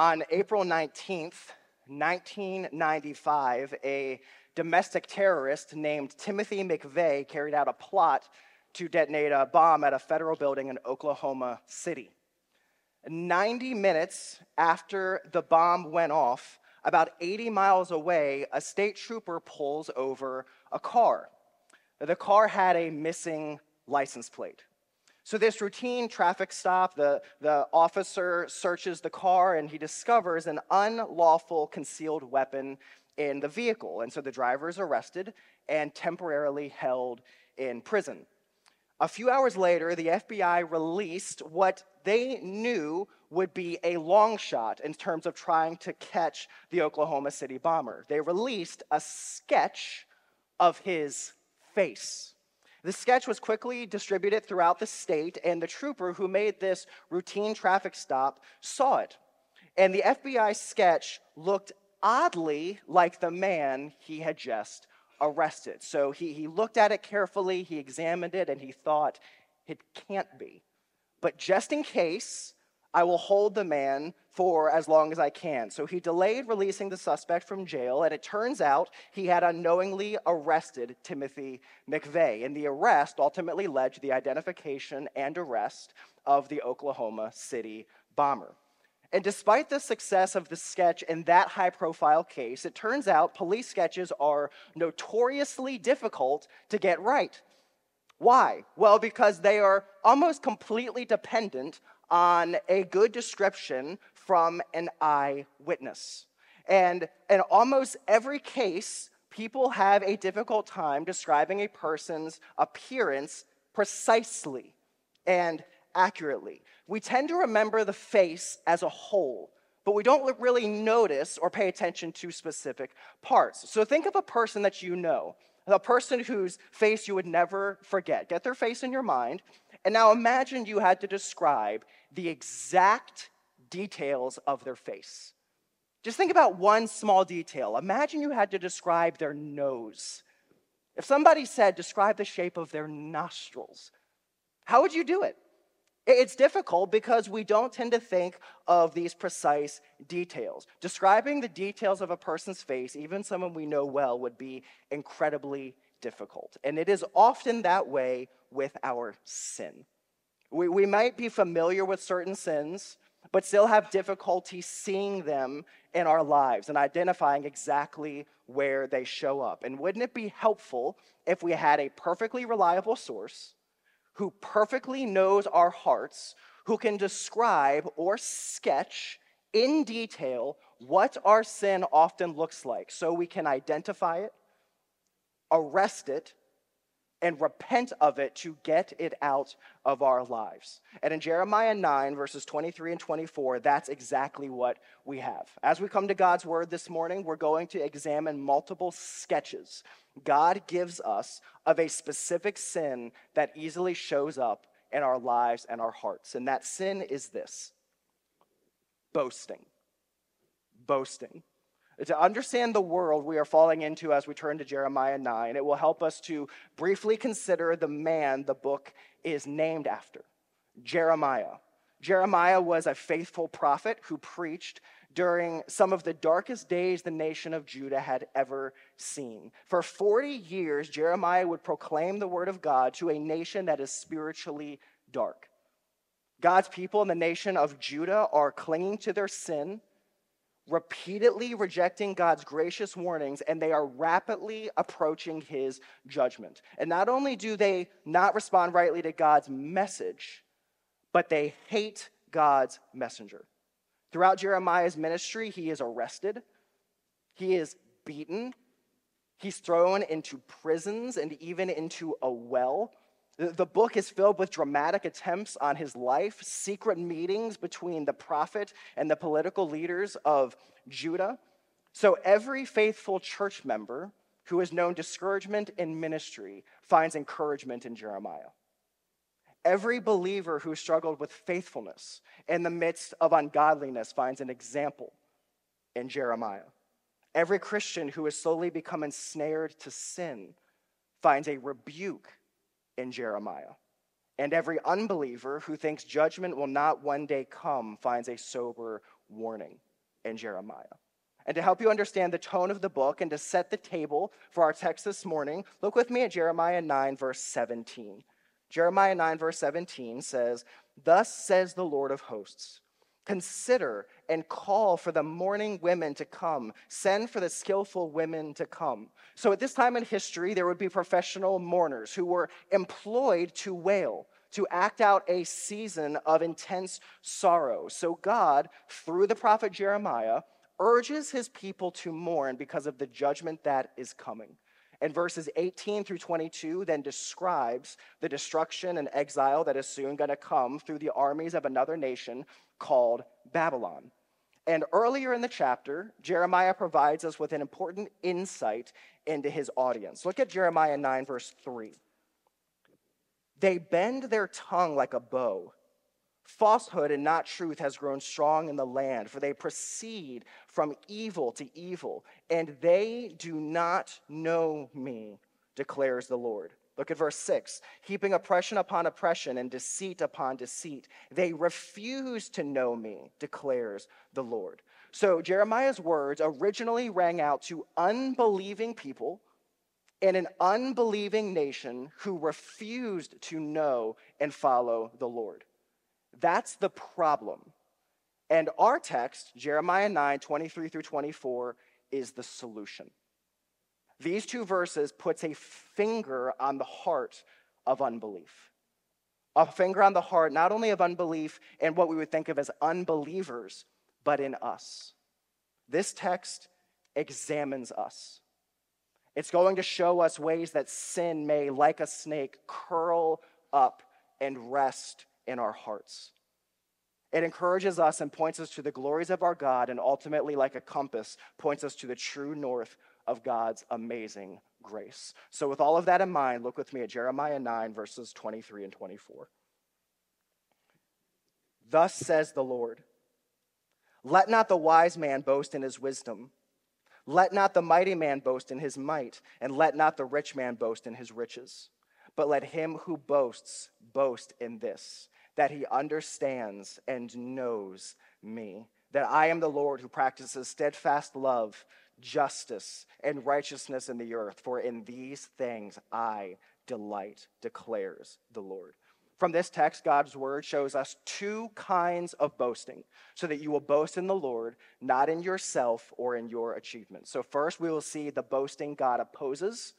On April 19th, 1995, a domestic terrorist named Timothy McVeigh carried out a plot to detonate a bomb at a federal building in Oklahoma City. 90 minutes after the bomb went off, about 80 miles away, a state trooper pulls over a car. The car had a missing license plate. So, this routine traffic stop, the, the officer searches the car and he discovers an unlawful concealed weapon in the vehicle. And so the driver is arrested and temporarily held in prison. A few hours later, the FBI released what they knew would be a long shot in terms of trying to catch the Oklahoma City bomber. They released a sketch of his face. The sketch was quickly distributed throughout the state, and the trooper who made this routine traffic stop saw it. And the FBI sketch looked oddly like the man he had just arrested. So he, he looked at it carefully, he examined it, and he thought, it can't be. But just in case, I will hold the man for as long as I can. So he delayed releasing the suspect from jail, and it turns out he had unknowingly arrested Timothy McVeigh. And the arrest ultimately led to the identification and arrest of the Oklahoma City bomber. And despite the success of the sketch in that high profile case, it turns out police sketches are notoriously difficult to get right. Why? Well, because they are almost completely dependent on a good description from an eyewitness. And in almost every case, people have a difficult time describing a person's appearance precisely and accurately. We tend to remember the face as a whole, but we don't really notice or pay attention to specific parts. So think of a person that you know, a person whose face you would never forget. Get their face in your mind, and now imagine you had to describe the exact details of their face. Just think about one small detail. Imagine you had to describe their nose. If somebody said, describe the shape of their nostrils, how would you do it? It's difficult because we don't tend to think of these precise details. Describing the details of a person's face, even someone we know well, would be incredibly difficult. And it is often that way with our sin. We, we might be familiar with certain sins, but still have difficulty seeing them in our lives and identifying exactly where they show up. And wouldn't it be helpful if we had a perfectly reliable source who perfectly knows our hearts, who can describe or sketch in detail what our sin often looks like so we can identify it, arrest it, and repent of it to get it out of our lives. And in Jeremiah 9, verses 23 and 24, that's exactly what we have. As we come to God's word this morning, we're going to examine multiple sketches God gives us of a specific sin that easily shows up in our lives and our hearts. And that sin is this boasting. Boasting to understand the world we are falling into as we turn to Jeremiah 9, it will help us to briefly consider the man the book is named after Jeremiah. Jeremiah was a faithful prophet who preached during some of the darkest days the nation of Judah had ever seen. For 40 years, Jeremiah would proclaim the word of God to a nation that is spiritually dark. God's people in the nation of Judah are clinging to their sin repeatedly rejecting God's gracious warnings, and they are rapidly approaching his judgment. And not only do they not respond rightly to God's message, but they hate God's messenger. Throughout Jeremiah's ministry, he is arrested, he is beaten, he's thrown into prisons and even into a well. The book is filled with dramatic attempts on his life, secret meetings between the prophet and the political leaders of Judah. So every faithful church member who has known discouragement in ministry finds encouragement in Jeremiah. Every believer who struggled with faithfulness in the midst of ungodliness finds an example in Jeremiah. Every Christian who has slowly become ensnared to sin finds a rebuke in Jeremiah. And every unbeliever who thinks judgment will not one day come finds a sober warning in Jeremiah. And to help you understand the tone of the book and to set the table for our text this morning, look with me at Jeremiah 9, verse 17. Jeremiah 9, verse 17 says, Thus says the Lord of hosts Consider and call for the mourning women to come. Send for the skillful women to come. So, at this time in history, there would be professional mourners who were employed to wail, to act out a season of intense sorrow. So, God, through the prophet Jeremiah, urges his people to mourn because of the judgment that is coming. And verses 18 through 22 then describes the destruction and exile that is soon going to come through the armies of another nation called Babylon. And earlier in the chapter, Jeremiah provides us with an important insight into his audience. Look at Jeremiah 9, verse 3. They bend their tongue like a bow Falsehood and not truth has grown strong in the land, for they proceed from evil to evil, and they do not know me, declares the Lord. Look at verse 6. Heaping oppression upon oppression and deceit upon deceit. They refuse to know me, declares the Lord. So Jeremiah's words originally rang out to unbelieving people in an unbelieving nation who refused to know and follow the Lord. That's the problem. And our text, Jeremiah 9, 23 through 24, is the solution. These two verses puts a finger on the heart of unbelief. A finger on the heart, not only of unbelief and what we would think of as unbelievers, but in us. This text examines us. It's going to show us ways that sin may, like a snake, curl up and rest in our hearts. It encourages us and points us to the glories of our God, and ultimately, like a compass, points us to the true north of God's amazing grace. So, with all of that in mind, look with me at Jeremiah 9, verses 23 and 24. Thus says the Lord Let not the wise man boast in his wisdom. Let not the mighty man boast in his might, and let not the rich man boast in his riches. But let him who boasts boast in this that he understands and knows me, that I am the Lord who practices steadfast love, justice, and righteousness in the earth, for in these things I delight, declares the Lord. From this text, God's word shows us two kinds of boasting, so that you will boast in the Lord, not in yourself or in your achievements. So, first, we will see the boasting God opposes,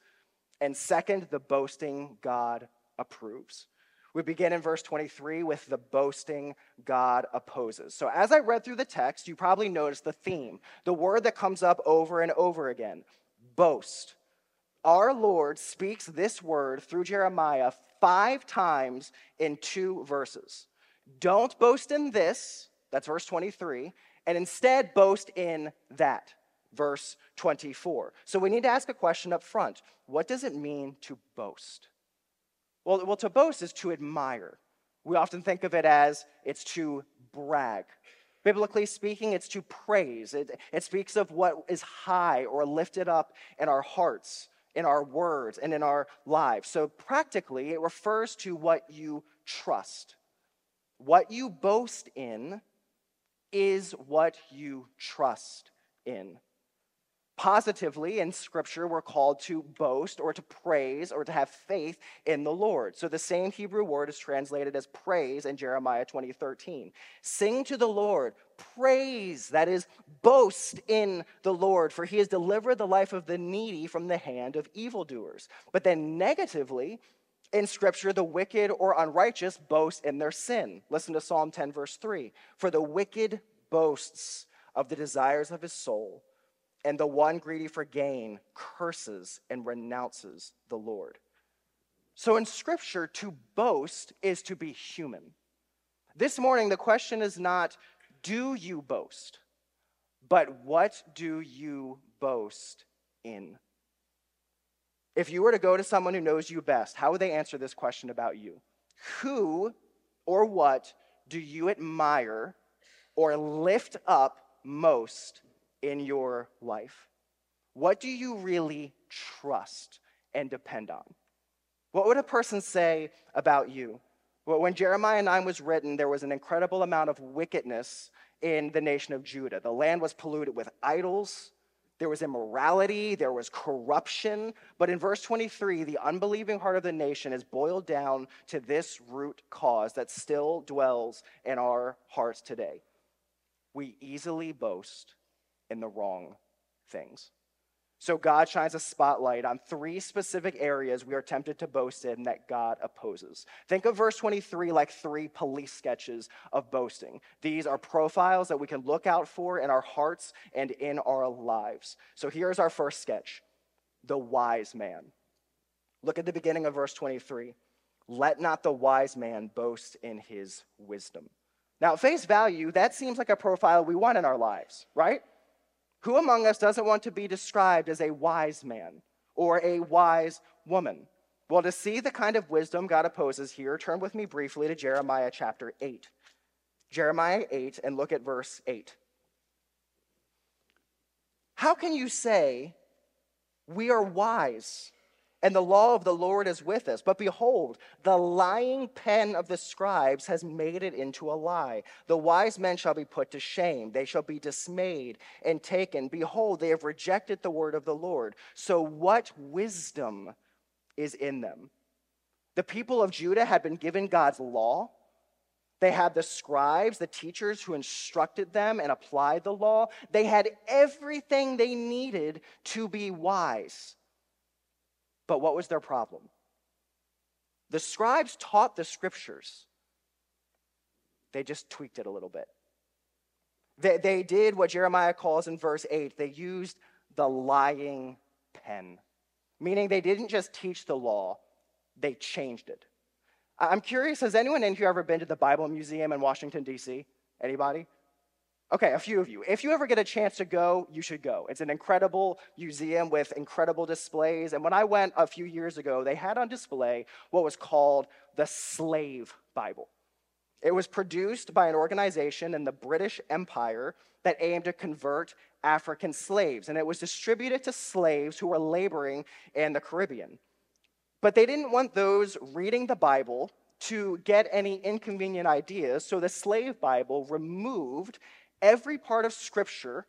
and second, the boasting God approves. We begin in verse 23 with the boasting God opposes. So, as I read through the text, you probably noticed the theme, the word that comes up over and over again boast. Our Lord speaks this word through Jeremiah five times in two verses. Don't boast in this, that's verse 23, and instead boast in that, verse 24. So, we need to ask a question up front What does it mean to boast? Well, well, to boast is to admire. We often think of it as it's to brag. Biblically speaking, it's to praise. It, it speaks of what is high or lifted up in our hearts, in our words, and in our lives. So, practically, it refers to what you trust. What you boast in is what you trust in. Positively, in Scripture, we're called to boast or to praise or to have faith in the Lord. So the same Hebrew word is translated as praise in Jeremiah 20, 13. Sing to the Lord, praise, that is, boast in the Lord, for he has delivered the life of the needy from the hand of evildoers. But then negatively, in Scripture, the wicked or unrighteous boast in their sin. Listen to Psalm 10, verse 3. For the wicked boasts of the desires of his soul and the one greedy for gain curses and renounces the Lord. So in Scripture, to boast is to be human. This morning, the question is not, do you boast? But what do you boast in? If you were to go to someone who knows you best, how would they answer this question about you? Who or what do you admire or lift up most in your life? What do you really trust and depend on? What would a person say about you? Well, when Jeremiah 9 was written, there was an incredible amount of wickedness in the nation of Judah. The land was polluted with idols, there was immorality, there was corruption. But in verse 23, the unbelieving heart of the nation is boiled down to this root cause that still dwells in our hearts today. We easily boast in the wrong things. So God shines a spotlight on three specific areas we are tempted to boast in that God opposes. Think of verse 23 like three police sketches of boasting. These are profiles that we can look out for in our hearts and in our lives. So here's our first sketch the wise man. Look at the beginning of verse 23. Let not the wise man boast in his wisdom. Now, at face value, that seems like a profile we want in our lives, right? Who among us doesn't want to be described as a wise man or a wise woman? Well, to see the kind of wisdom God opposes here, turn with me briefly to Jeremiah chapter 8. Jeremiah 8, and look at verse 8. How can you say, We are wise? And the law of the Lord is with us. But behold, the lying pen of the scribes has made it into a lie. The wise men shall be put to shame, they shall be dismayed and taken. Behold, they have rejected the word of the Lord. So, what wisdom is in them? The people of Judah had been given God's law. They had the scribes, the teachers who instructed them and applied the law. They had everything they needed to be wise. But what was their problem? The scribes taught the scriptures, they just tweaked it a little bit. They, they did what Jeremiah calls in verse 8 they used the lying pen, meaning they didn't just teach the law, they changed it. I'm curious, has anyone in here ever been to the Bible Museum in Washington, D.C.? Anybody? Okay, a few of you. If you ever get a chance to go, you should go. It's an incredible museum with incredible displays. And when I went a few years ago, they had on display what was called the Slave Bible. It was produced by an organization in the British Empire that aimed to convert African slaves, and it was distributed to slaves who were laboring in the Caribbean. But they didn't want those reading the Bible to get any inconvenient ideas, so the Slave Bible removed every part of Scripture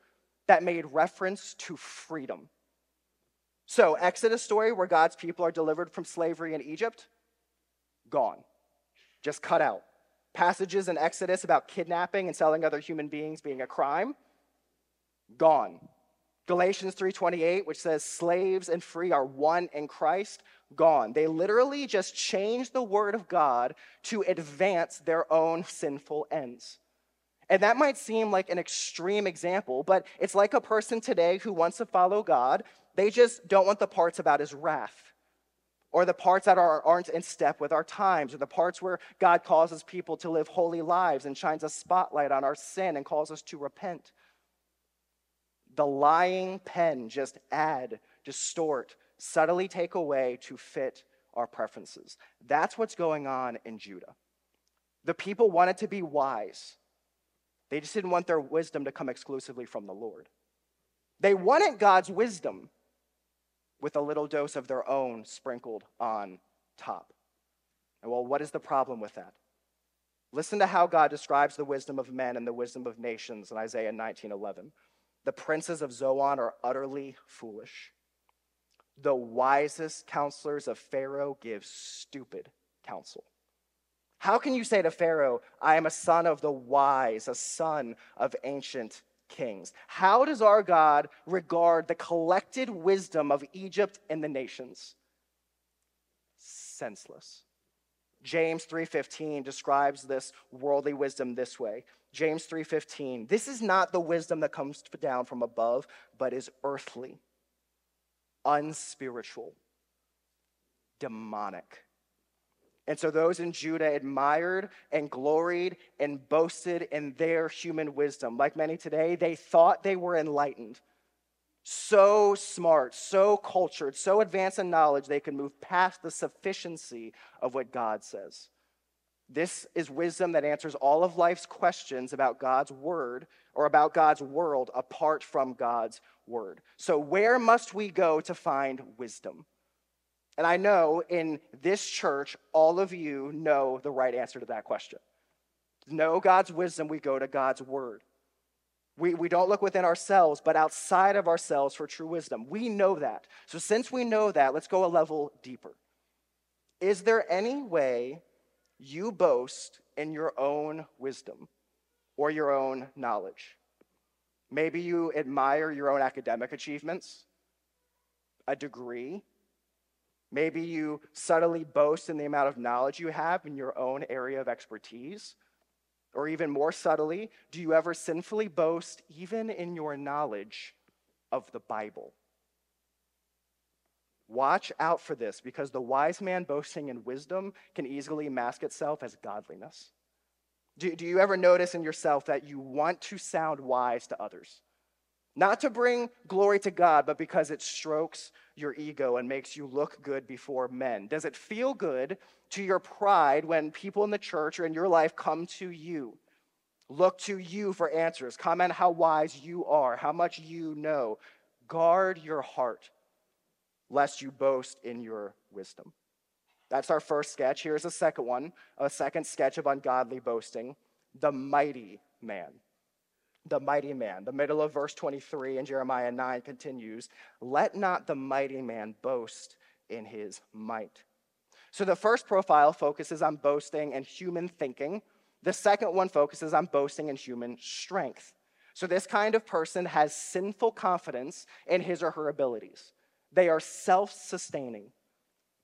that made reference to freedom. So, Exodus story where God's people are delivered from slavery in Egypt, gone. Just cut out. Passages in Exodus about kidnapping and selling other human beings being a crime, gone. Galatians 3:28 which says slaves and free are one in Christ, gone. They literally just changed the word of God to advance their own sinful ends. And that might seem like an extreme example, but it's like a person today who wants to follow God. They just don't want the parts about his wrath, or the parts that are, aren't in step with our times, or the parts where God causes people to live holy lives and shines a spotlight on our sin and calls us to repent. The lying pen just add, distort, subtly take away to fit our preferences. That's what's going on in Judah. The people wanted to be wise. They just didn't want their wisdom to come exclusively from the Lord. They wanted God's wisdom with a little dose of their own sprinkled on top. And well, what is the problem with that? Listen to how God describes the wisdom of men and the wisdom of nations in Isaiah 19:11. The princes of Zoan are utterly foolish. The wisest counselors of Pharaoh give stupid counsel. How can you say to Pharaoh, I am a son of the wise, a son of ancient kings? How does our God regard the collected wisdom of Egypt and the nations? Senseless. James 3:15 describes this worldly wisdom this way. James 3:15 This is not the wisdom that comes down from above, but is earthly, unspiritual, demonic. And so those in Judah admired and gloried and boasted in their human wisdom. Like many today, they thought they were enlightened. So smart, so cultured, so advanced in knowledge, they could move past the sufficiency of what God says. This is wisdom that answers all of life's questions about God's word or about God's world apart from God's word. So, where must we go to find wisdom? And I know in this church, all of you know the right answer to that question. Know God's wisdom, we go to God's word. We, we don't look within ourselves, but outside of ourselves for true wisdom. We know that. So, since we know that, let's go a level deeper. Is there any way you boast in your own wisdom or your own knowledge? Maybe you admire your own academic achievements, a degree. Maybe you subtly boast in the amount of knowledge you have in your own area of expertise. Or even more subtly, do you ever sinfully boast even in your knowledge of the Bible? Watch out for this because the wise man boasting in wisdom can easily mask itself as godliness. Do, do you ever notice in yourself that you want to sound wise to others? Not to bring glory to God, but because it strokes your ego and makes you look good before men? Does it feel good to your pride when people in the church or in your life come to you, look to you for answers, comment how wise you are, how much you know? Guard your heart, lest you boast in your wisdom. That's our first sketch. Here's a second one, a second sketch of ungodly boasting the mighty man the mighty man. The middle of verse 23 in Jeremiah 9 continues Let not the mighty man boast in his might. So the first profile focuses on boasting and human thinking. The second one focuses on boasting and human strength. So this kind of person has sinful confidence in his or her abilities. They are self sustaining.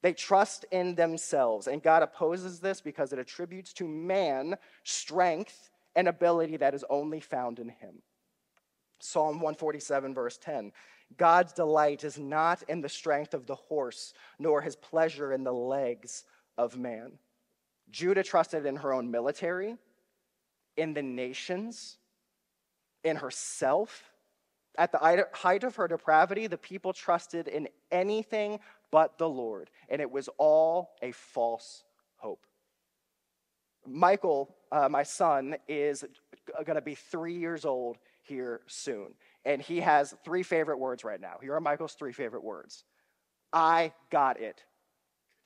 They trust in themselves. And God opposes this because it attributes to man strength an ability that is only found in him. Psalm 147, verse 10 God's delight is not in the strength of the horse, nor his pleasure in the legs of man. Judah trusted in her own military, in the nations, in herself. At the height of her depravity, the people trusted in anything but the Lord, and it was all a false hope. Michael, uh, my son, is going to be three years old here soon. And he has three favorite words right now. Here are Michael's three favorite words I got it.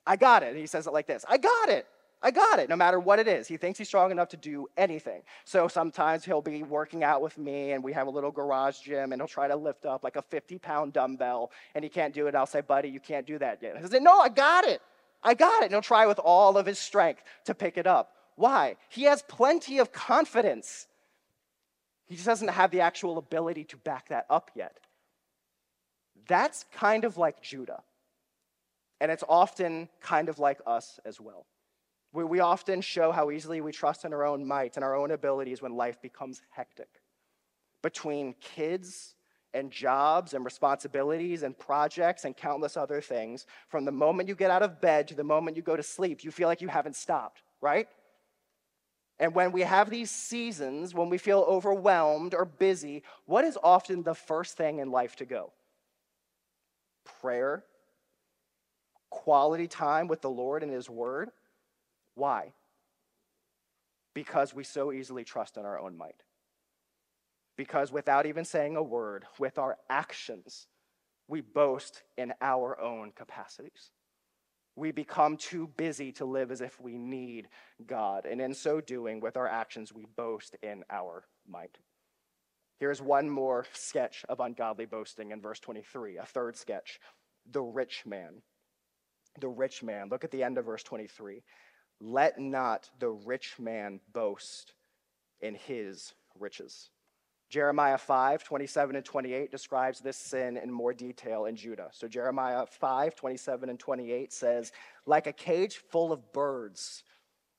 I got it. And He says it like this I got it. I got it, no matter what it is. He thinks he's strong enough to do anything. So sometimes he'll be working out with me, and we have a little garage gym, and he'll try to lift up like a 50 pound dumbbell, and he can't do it. I'll say, Buddy, you can't do that yet. He says, No, I got it. I got it. And he'll try with all of his strength to pick it up. Why? He has plenty of confidence. He just doesn't have the actual ability to back that up yet. That's kind of like Judah. And it's often kind of like us as well. We, we often show how easily we trust in our own might and our own abilities when life becomes hectic. Between kids and jobs and responsibilities and projects and countless other things, from the moment you get out of bed to the moment you go to sleep, you feel like you haven't stopped, right? And when we have these seasons, when we feel overwhelmed or busy, what is often the first thing in life to go? Prayer, quality time with the Lord and His Word. Why? Because we so easily trust in our own might. Because without even saying a word, with our actions, we boast in our own capacities. We become too busy to live as if we need God. And in so doing, with our actions, we boast in our might. Here's one more sketch of ungodly boasting in verse 23, a third sketch the rich man. The rich man. Look at the end of verse 23. Let not the rich man boast in his riches. Jeremiah 5, 27 and 28 describes this sin in more detail in Judah. So Jeremiah 5, 27 and 28 says, Like a cage full of birds,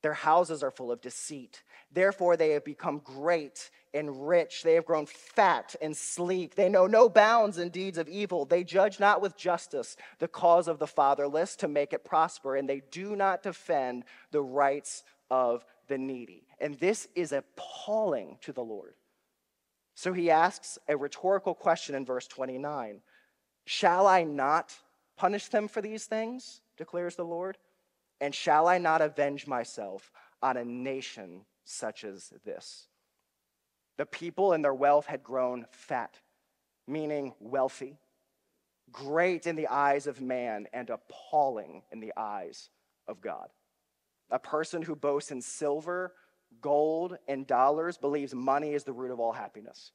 their houses are full of deceit. Therefore, they have become great and rich. They have grown fat and sleek. They know no bounds in deeds of evil. They judge not with justice the cause of the fatherless to make it prosper, and they do not defend the rights of the needy. And this is appalling to the Lord. So he asks a rhetorical question in verse 29 Shall I not punish them for these things? declares the Lord. And shall I not avenge myself on a nation such as this? The people and their wealth had grown fat, meaning wealthy, great in the eyes of man, and appalling in the eyes of God. A person who boasts in silver gold, and dollars believes money is the root of all happiness.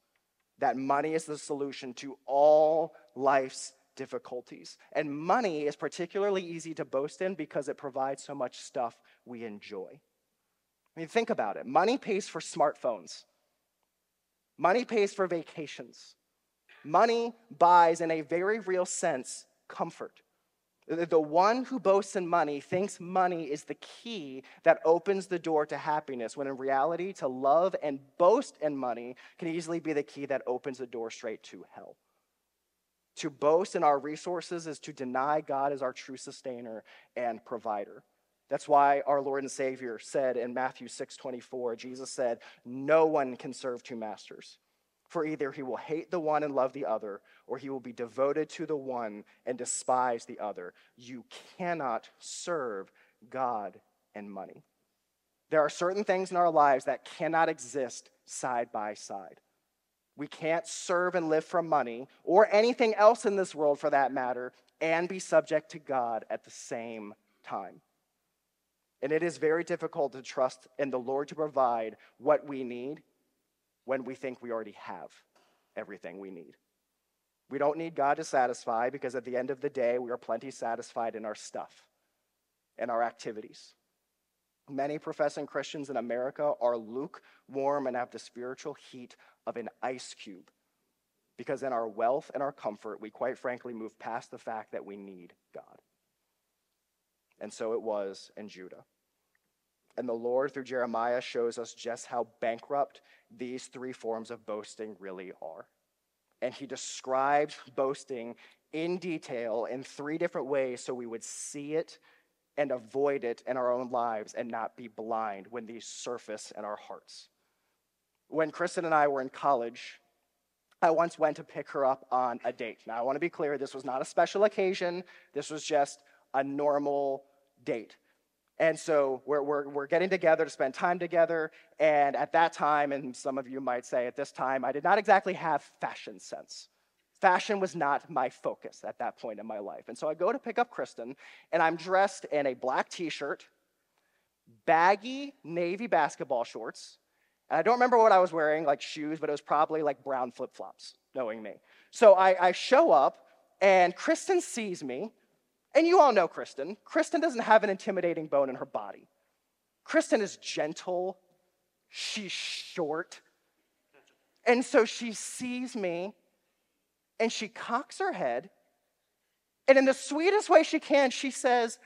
that money is the solution to all life's difficulties. And money is particularly easy to boast in because it provides so much stuff we enjoy. I mean, think about it money pays for smartphones, money pays for vacations, money buys, in a very real sense, comfort. The one who boasts in money thinks money is the key that opens the door to happiness, when in reality, to love and boast in money can easily be the key that opens the door straight to hell. To boast in our resources is to deny God as our true sustainer and provider. That's why our Lord and Savior said in Matthew 6:24, Jesus said, "No one can serve two masters." For either he will hate the one and love the other, or he will be devoted to the one and despise the other. You cannot serve God and money. There are certain things in our lives that cannot exist side by side. We can't serve and live from money, or anything else in this world for that matter, and be subject to God at the same time. And it is very difficult to trust in the Lord to provide what we need when we think we already have everything we need. We don't need God to satisfy because at the end of the day, we are plenty satisfied in our stuff and our activities. Many professing Christians in America are lukewarm and have the spiritual heat of an ice cube because in our wealth and our comfort, we quite frankly move past the fact that we need God. And so it was in Judah. And the Lord, through Jeremiah, shows us just how bankrupt these three forms of boasting really are. And he describes boasting in detail in three different ways so we would see it and avoid it in our own lives and not be blind when these surface in our hearts. When Kristen and I were in college, I once went to pick her up on a date. Now, I want to be clear, this was not a special occasion, this was just a normal date. And so we're, we're, we're getting together to spend time together. And at that time, and some of you might say at this time, I did not exactly have fashion sense. Fashion was not my focus at that point in my life. And so I go to pick up Kristen, and I'm dressed in a black t shirt, baggy navy basketball shorts. And I don't remember what I was wearing, like shoes, but it was probably like brown flip flops, knowing me. So I, I show up, and Kristen sees me, and you all know Kristen. Kristen doesn't have an intimidating bone in her body. Kristen is gentle, she's short. And so she sees me and she cocks her head. And in the sweetest way she can, she says,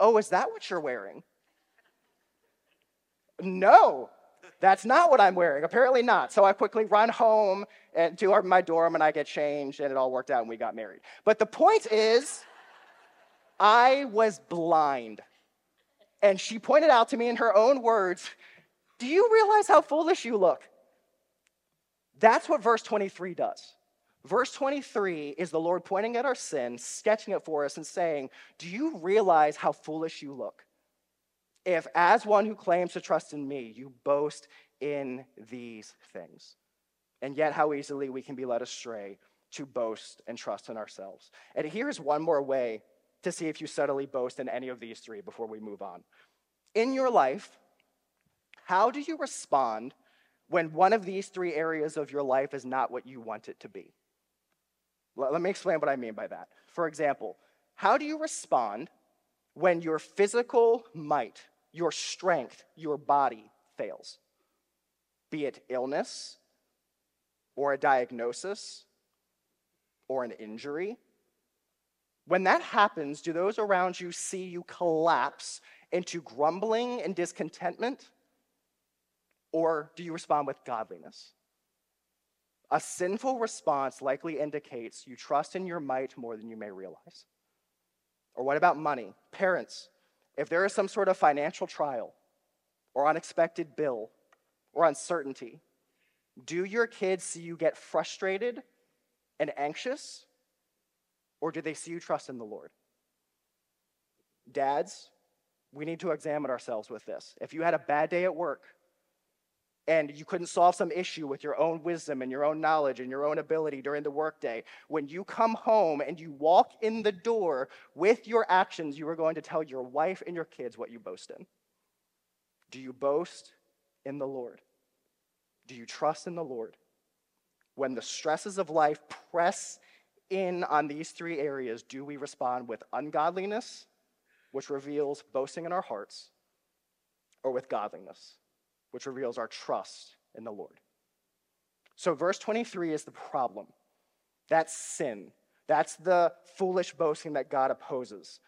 Oh, is that what you're wearing? No, that's not what I'm wearing. Apparently not. So I quickly run home and to my dorm and I get changed and it all worked out and we got married. But the point is, I was blind. And she pointed out to me in her own words, Do you realize how foolish you look? That's what verse 23 does. Verse 23 is the Lord pointing at our sin, sketching it for us, and saying, Do you realize how foolish you look? If, as one who claims to trust in me, you boast in these things. And yet, how easily we can be led astray to boast and trust in ourselves. And here's one more way to see if you subtly boast in any of these three before we move on. In your life, how do you respond when one of these three areas of your life is not what you want it to be? Let me explain what I mean by that. For example, how do you respond when your physical might, your strength, your body fails? Be it illness, or a diagnosis, or an injury, when that happens, do those around you see you collapse into grumbling and discontentment? Or do you respond with godliness? A sinful response likely indicates you trust in your might more than you may realize. Or what about money? Parents, if there is some sort of financial trial or unexpected bill or uncertainty, do your kids see you get frustrated and anxious? Or do they see you trust in the Lord? Dads, we need to examine ourselves with this. If you had a bad day at work and you couldn't solve some issue with your own wisdom and your own knowledge and your own ability during the workday, when you come home and you walk in the door with your actions, you are going to tell your wife and your kids what you boast in. Do you boast in the Lord? Do you trust in the Lord? when the stresses of life press in on these three areas, do we respond with ungodliness, which reveals boasting in our hearts, or with godliness, which reveals our trust in the Lord? So, verse 23 is the problem. That's sin. That's the foolish boasting that God opposes.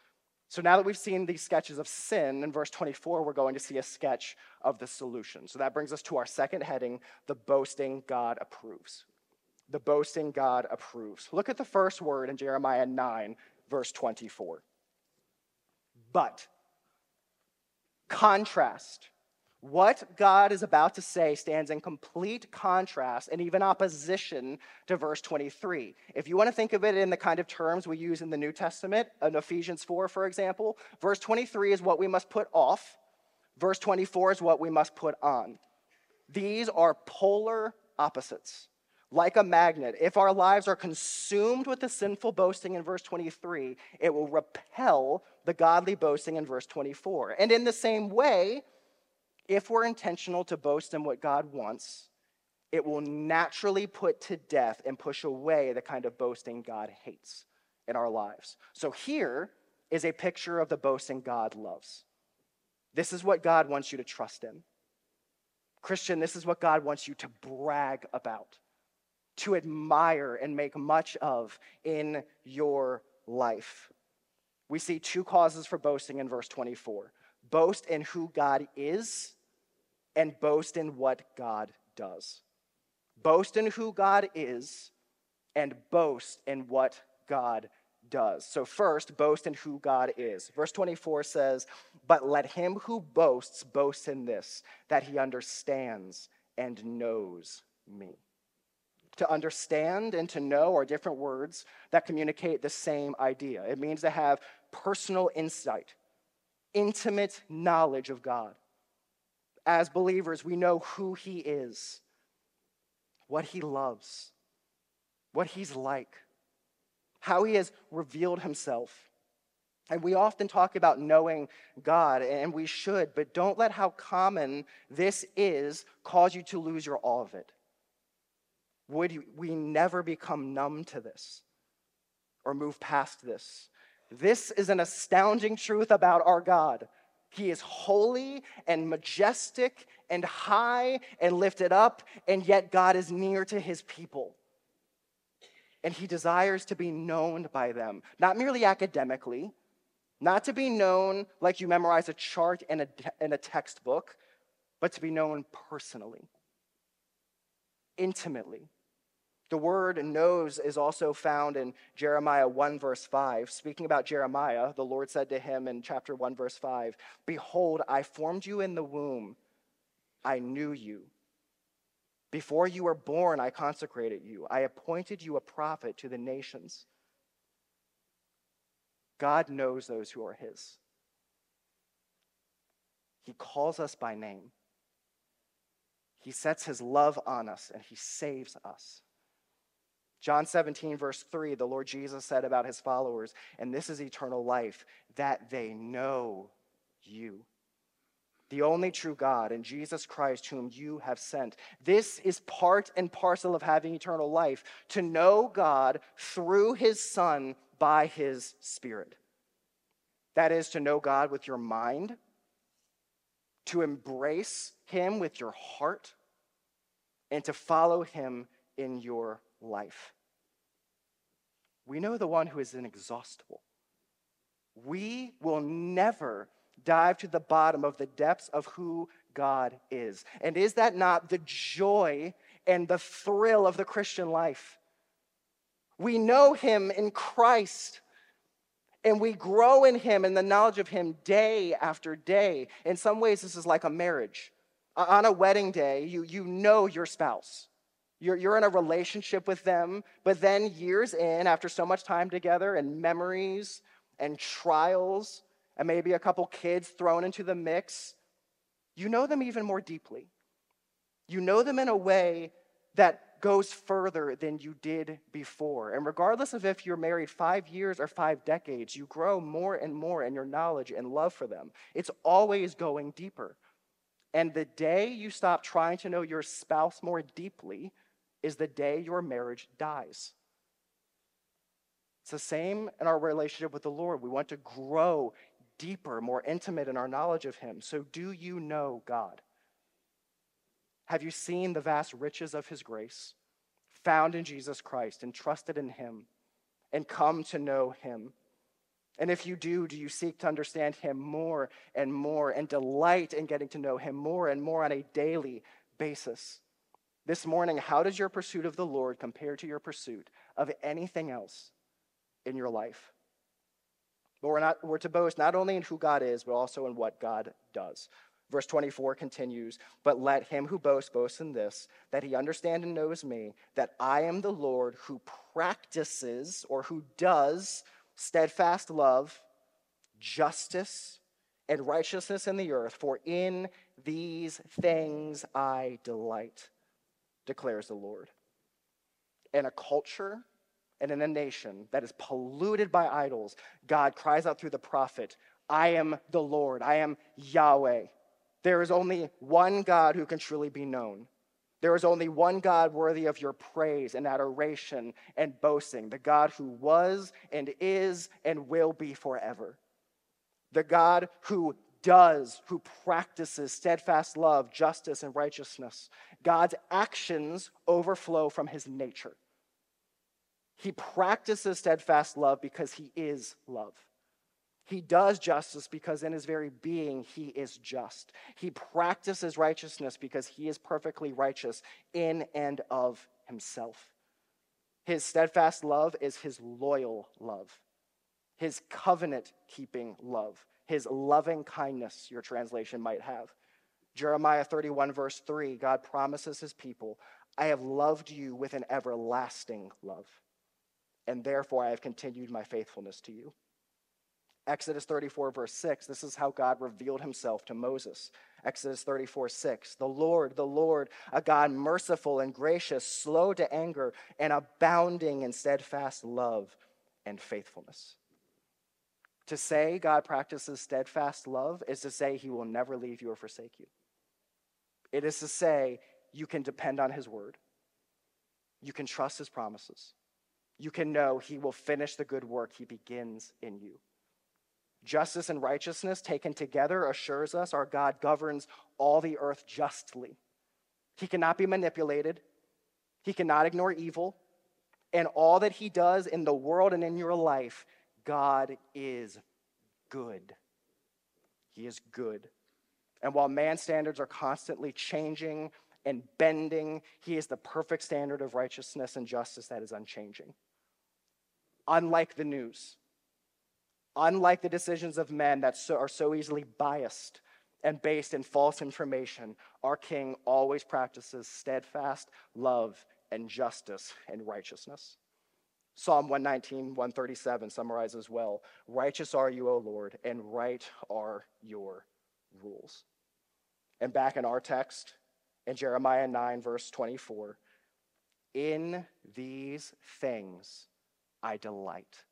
So now that we've seen these sketches of sin, in verse 24, we're going to see a sketch of the solution. So that brings us to our second heading the boasting God approves. The boasting God approves. Look at the first word in Jeremiah 9, verse 24. But, contrast. What God is about to say stands in complete contrast and even opposition to verse 23. If you want to think of it in the kind of terms we use in the New Testament, in Ephesians 4, for example, verse 23 is what we must put off, verse 24 is what we must put on. These are polar opposites. Like a magnet, if our lives are consumed with the sinful boasting in verse 23, it will repel the godly boasting in verse 24. And in the same way, if we're intentional to boast in what God wants, it will naturally put to death and push away the kind of boasting God hates in our lives. So here is a picture of the boasting God loves. This is what God wants you to trust in. Christian, this is what God wants you to brag about, to admire and make much of in your life. We see two causes for boasting in verse 24 boast in who God is and boast in what God does. Boast in who God is and boast in what God does. So, first, boast in who God is. Verse 24 says, But let him who boasts boast in this, that he understands and knows me. To understand and to know are different words that communicate the same idea. It means to have personal insight, intimate knowledge of God as believers, we know who He is, what He loves, what He's like, how He has revealed Himself. And we often talk about knowing God, and we should, but don't let how common this is cause you to lose your awe of it. Would we never become numb to this or move past this? This is an astounding truth about our God. He is holy and majestic and high and lifted up, and yet God is near to his people. And he desires to be known by them, not merely academically, not to be known like you memorize a chart in a, in a textbook, but to be known personally, intimately. The word knows is also found in Jeremiah 1, verse 5. Speaking about Jeremiah, the Lord said to him in chapter 1, verse 5 Behold, I formed you in the womb, I knew you. Before you were born, I consecrated you, I appointed you a prophet to the nations. God knows those who are his. He calls us by name. He sets his love on us and he saves us. John 17, verse 3, the Lord Jesus said about his followers, and this is eternal life, that they know you, the only true God, and Jesus Christ, whom you have sent. This is part and parcel of having eternal life, to know God through his Son by his Spirit. That is, to know God with your mind, to embrace him with your heart, and to follow him in your life. We know the one who is inexhaustible. We will never dive to the bottom of the depths of who God is. And is that not the joy and the thrill of the Christian life? We know him in Christ. And we grow in him in the knowledge of him day after day. In some ways, this is like a marriage. On a wedding day, you, you know your spouse. You're, you're in a relationship with them, but then years in, after so much time together and memories and trials, and maybe a couple kids thrown into the mix, you know them even more deeply. You know them in a way that goes further than you did before. And regardless of if you're married five years or five decades, you grow more and more in your knowledge and love for them. It's always going deeper. And the day you stop trying to know your spouse more deeply, is the day your marriage dies. It's the same in our relationship with the Lord. We want to grow deeper, more intimate in our knowledge of Him. So, do you know God? Have you seen the vast riches of His grace found in Jesus Christ and trusted in Him and come to know Him? And if you do, do you seek to understand Him more and more and delight in getting to know Him more and more on a daily basis? This morning, how does your pursuit of the Lord compare to your pursuit of anything else in your life? But we're, not, we're to boast not only in who God is, but also in what God does. Verse 24 continues, But let him who boasts boast in this, that he understand and knows me, that I am the Lord who practices or who does steadfast love, justice, and righteousness in the earth, for in these things I delight, declares the Lord. In a culture and in a nation that is polluted by idols, God cries out through the prophet, I am the Lord, I am Yahweh. There is only one God who can truly be known. There is only one God worthy of your praise and adoration and boasting, the God who was and is and will be forever. The God who does, who practices steadfast love, justice, and righteousness. God's actions overflow from his nature. He practices steadfast love because he is love. He does justice because in his very being he is just. He practices righteousness because he is perfectly righteous in and of himself. His steadfast love is his loyal love, his covenant keeping love, his loving kindness, your translation might have. Jeremiah 31, verse 3, God promises his people, I have loved you with an everlasting love, and therefore I have continued my faithfulness to you. Exodus 34, verse 6, this is how God revealed himself to Moses. Exodus 34, 6. The Lord, the Lord, a God merciful and gracious, slow to anger, and abounding in steadfast love and faithfulness. To say God practices steadfast love is to say he will never leave you or forsake you. It is to say you can depend on his word, you can trust his promises, you can know he will finish the good work he begins in you. Justice and righteousness taken together assures us our God governs all the earth justly. He cannot be manipulated, He cannot ignore evil, and all that He does in the world and in your life, God is good. He is good. And while man's standards are constantly changing and bending, He is the perfect standard of righteousness and justice that is unchanging. Unlike the news, Unlike the decisions of men that so, are so easily biased and based in false information, our King always practices steadfast love and justice and righteousness. Psalm 119, 137 summarizes well Righteous are you, O Lord, and right are your rules. And back in our text, in Jeremiah 9, verse 24, in these things I delight.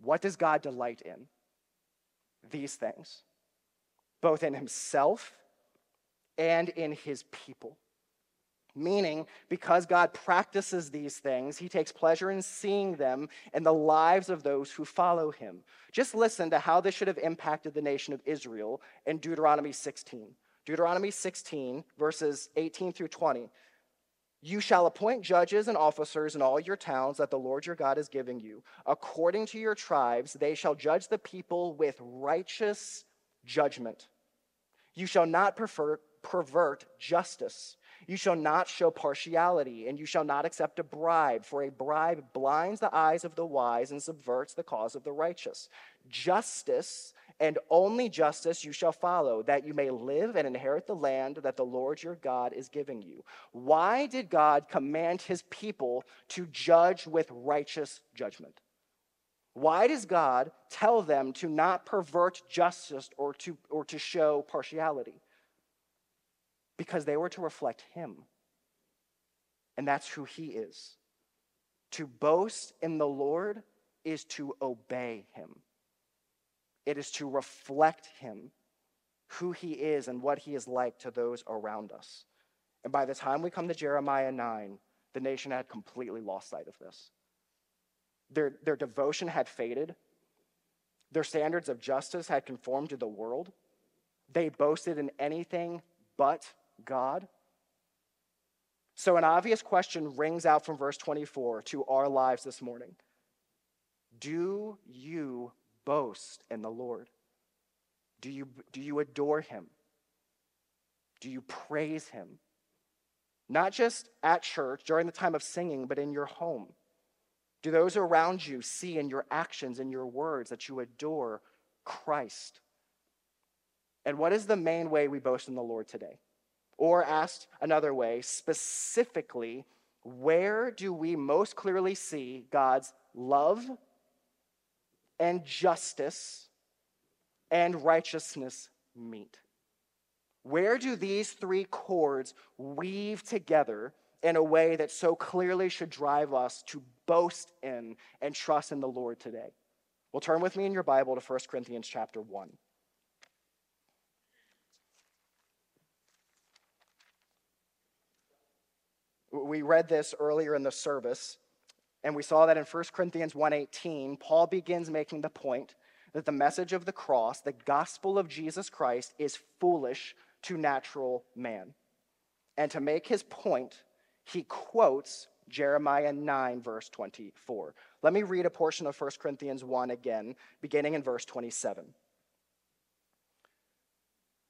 What does God delight in? These things, both in himself and in his people. Meaning, because God practices these things, he takes pleasure in seeing them in the lives of those who follow him. Just listen to how this should have impacted the nation of Israel in Deuteronomy 16. Deuteronomy 16, verses 18 through 20. You shall appoint judges and officers in all your towns that the Lord your God is giving you. According to your tribes, they shall judge the people with righteous judgment. You shall not prefer, pervert justice. You shall not show partiality, and you shall not accept a bribe, for a bribe blinds the eyes of the wise and subverts the cause of the righteous. Justice and only justice you shall follow, that you may live and inherit the land that the Lord your God is giving you. Why did God command his people to judge with righteous judgment? Why does God tell them to not pervert justice or to, or to show partiality? Because they were to reflect him. And that's who he is. To boast in the Lord is to obey him. It is to reflect him, who he is, and what he is like to those around us. And by the time we come to Jeremiah 9, the nation had completely lost sight of this. Their, their devotion had faded, their standards of justice had conformed to the world. They boasted in anything but God. So, an obvious question rings out from verse 24 to our lives this morning Do you boast in the Lord? Do you, do you adore him? Do you praise him? Not just at church during the time of singing, but in your home. Do those around you see in your actions and your words that you adore Christ? And what is the main way we boast in the Lord today? Or asked another way, specifically, where do we most clearly see God's love and justice and righteousness meet? Where do these three cords weave together in a way that so clearly should drive us to boast in and trust in the Lord today? Well, turn with me in your Bible to 1 Corinthians chapter 1. We read this earlier in the service, and we saw that in 1 Corinthians 1:18, Paul begins making the point that the message of the cross, the gospel of Jesus Christ, is foolish to natural man. And to make his point, he quotes Jeremiah 9, verse 24. Let me read a portion of 1 Corinthians 1 again, beginning in verse 27.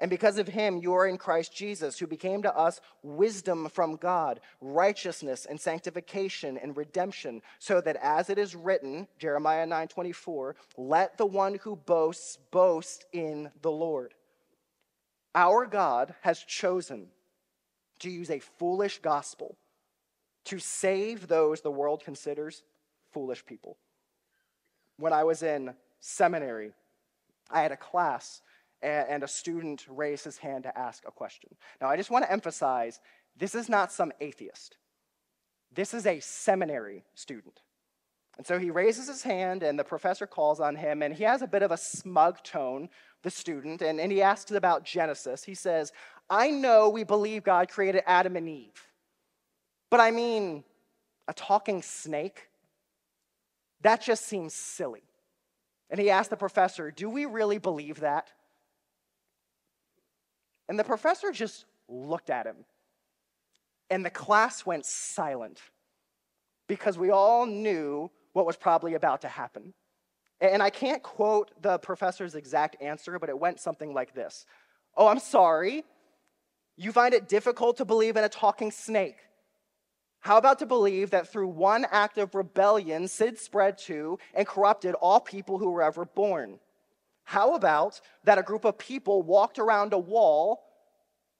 And because of him, you are in Christ Jesus, who became to us wisdom from God, righteousness and sanctification and redemption, so that as it is written, Jeremiah 9 24, let the one who boasts boast in the Lord. Our God has chosen to use a foolish gospel to save those the world considers foolish people. When I was in seminary, I had a class and a student raised his hand to ask a question. Now, I just want to emphasize this is not some atheist, this is a seminary student. And so he raises his hand, and the professor calls on him, and he has a bit of a smug tone, the student, and, and he asks about Genesis. He says, I know we believe God created Adam and Eve, but I mean, a talking snake? That just seems silly. And he asked the professor, Do we really believe that? And the professor just looked at him, and the class went silent because we all knew what was probably about to happen. And I can't quote the professor's exact answer, but it went something like this Oh, I'm sorry. You find it difficult to believe in a talking snake. How about to believe that through one act of rebellion, Sid spread to and corrupted all people who were ever born? How about that a group of people walked around a wall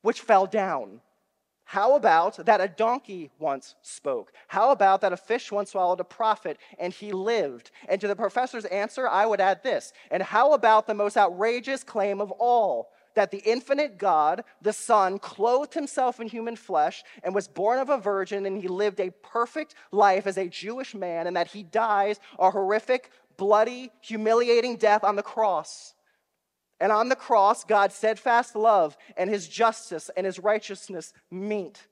which fell down? How about that a donkey once spoke? How about that a fish once swallowed a prophet and he lived? And to the professor's answer, I would add this. And how about the most outrageous claim of all? That the infinite God, the Son, clothed himself in human flesh and was born of a virgin and he lived a perfect life as a Jewish man and that he dies a horrific, bloody, humiliating death on the cross. And on the cross, God's steadfast love and his justice and his righteousness meet.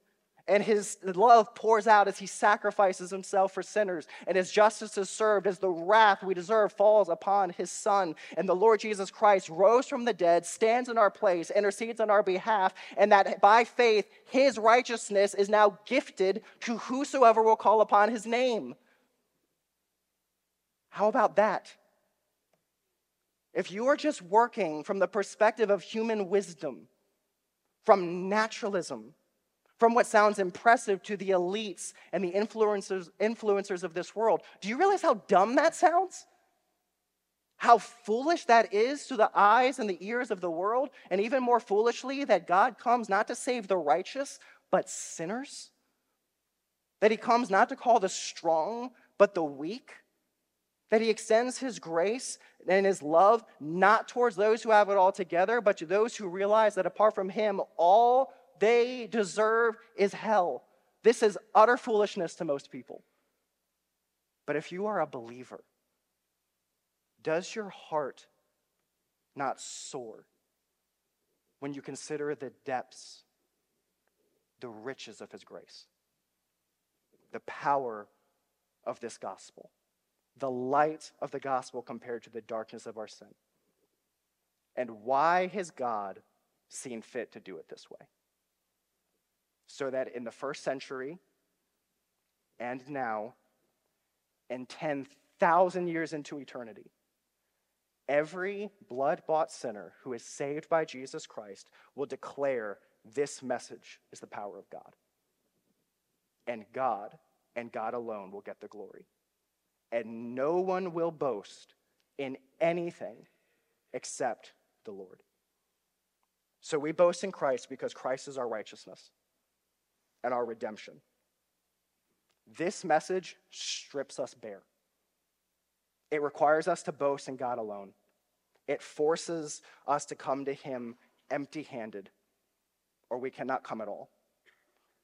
And his love pours out as he sacrifices himself for sinners. And his justice is served as the wrath we deserve falls upon his son. And the Lord Jesus Christ rose from the dead, stands in our place, intercedes on our behalf, and that by faith, his righteousness is now gifted to whosoever will call upon his name. How about that? If you are just working from the perspective of human wisdom, from naturalism, from what sounds impressive to the elites and the influencers, influencers of this world, do you realize how dumb that sounds? How foolish that is to the eyes and the ears of the world, and even more foolishly, that God comes not to save the righteous, but sinners? That he comes not to call the strong, but the weak? That he extends his grace and his love not towards those who have it all together, but to those who realize that apart from him, all they deserve is hell. This is utter foolishness to most people. But if you are a believer, does your heart not soar when you consider the depths, the riches of his grace, the power of this gospel, the light of the gospel compared to the darkness of our sin? And why has God seen fit to do it this way? so that in the first century and now, and 10,000 years into eternity, every blood bought sinner who is saved by Jesus Christ will declare this message is the power of God. And God and God alone will get the glory. And no one will boast in anything except the Lord. So we boast in Christ because Christ is our righteousness and our redemption. This message strips us bare. It requires us to boast in God alone. It forces us to come to Him empty handed, or we cannot come at all.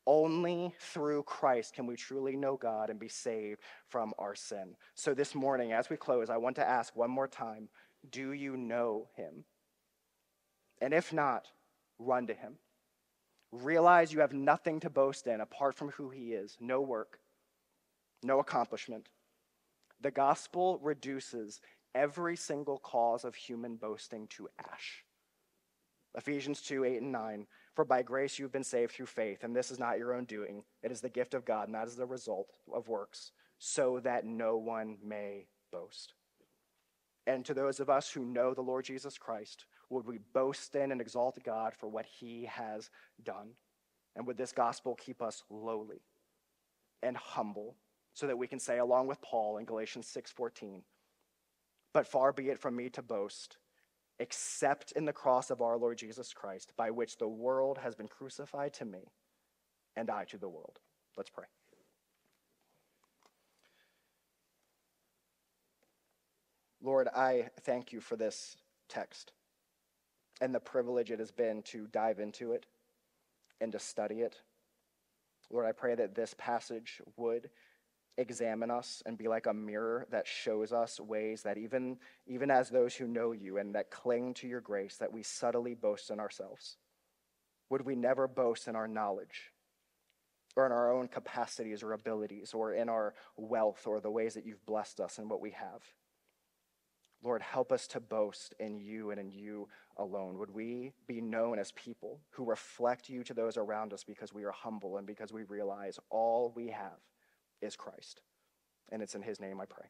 Only through Christ can we truly know God and be saved from our sin. So, this morning, as we close, I want to ask one more time Do you know Him? And if not, run to Him. Realize you have nothing to boast in apart from who he is no work, no accomplishment. The gospel reduces every single cause of human boasting to ash. Ephesians 2 8 and 9. For by grace you have been saved through faith, and this is not your own doing. It is the gift of God, and that is the result of works, so that no one may boast. And to those of us who know the Lord Jesus Christ, would we boast in and exalt God for what he has done? And would this gospel keep us lowly and humble so that we can say, along with Paul in Galatians 6:14, but far be it from me to boast, except in the cross of our Lord Jesus Christ, by which the world has been crucified to me, and I to the world. Let's pray. Lord, I thank you for this text and the privilege it has been to dive into it and to study it. Lord, I pray that this passage would examine us and be like a mirror that shows us ways that even, even as those who know you and that cling to your grace, that we subtly boast in ourselves. Would we never boast in our knowledge or in our own capacities or abilities or in our wealth or the ways that you've blessed us and what we have? Lord, help us to boast in you and in you alone. Would we be known as people who reflect you to those around us because we are humble and because we realize all we have is Christ? And it's in his name I pray.